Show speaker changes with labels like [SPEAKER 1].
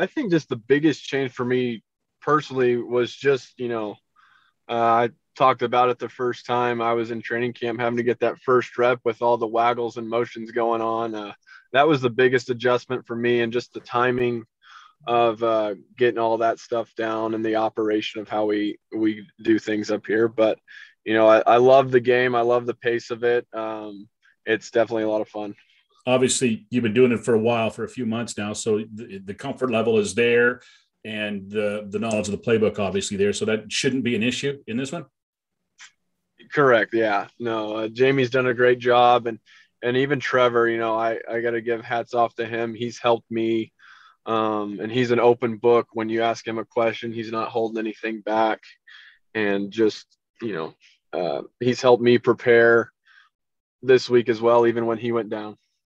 [SPEAKER 1] I think just the biggest change for me personally was just, you know, uh, I talked about it the first time I was in training camp, having to get that first rep with all the waggles and motions going on. Uh, that was the biggest adjustment for me, and just the timing of uh, getting all that stuff down and the operation of how we we do things up here. But you know, I, I love the game. I love the pace of it. Um, it's definitely a lot of fun.
[SPEAKER 2] Obviously, you've been doing it for a while, for a few months now, so the, the comfort level is there, and the the knowledge of the playbook obviously there. So that shouldn't be an issue in this one.
[SPEAKER 1] Correct. Yeah. No, uh, Jamie's done a great job, and and even Trevor. You know, I I got to give hats off to him. He's helped me, um, and he's an open book. When you ask him a question, he's not holding anything back, and just you know, uh, he's helped me prepare this week as well, even when he went down.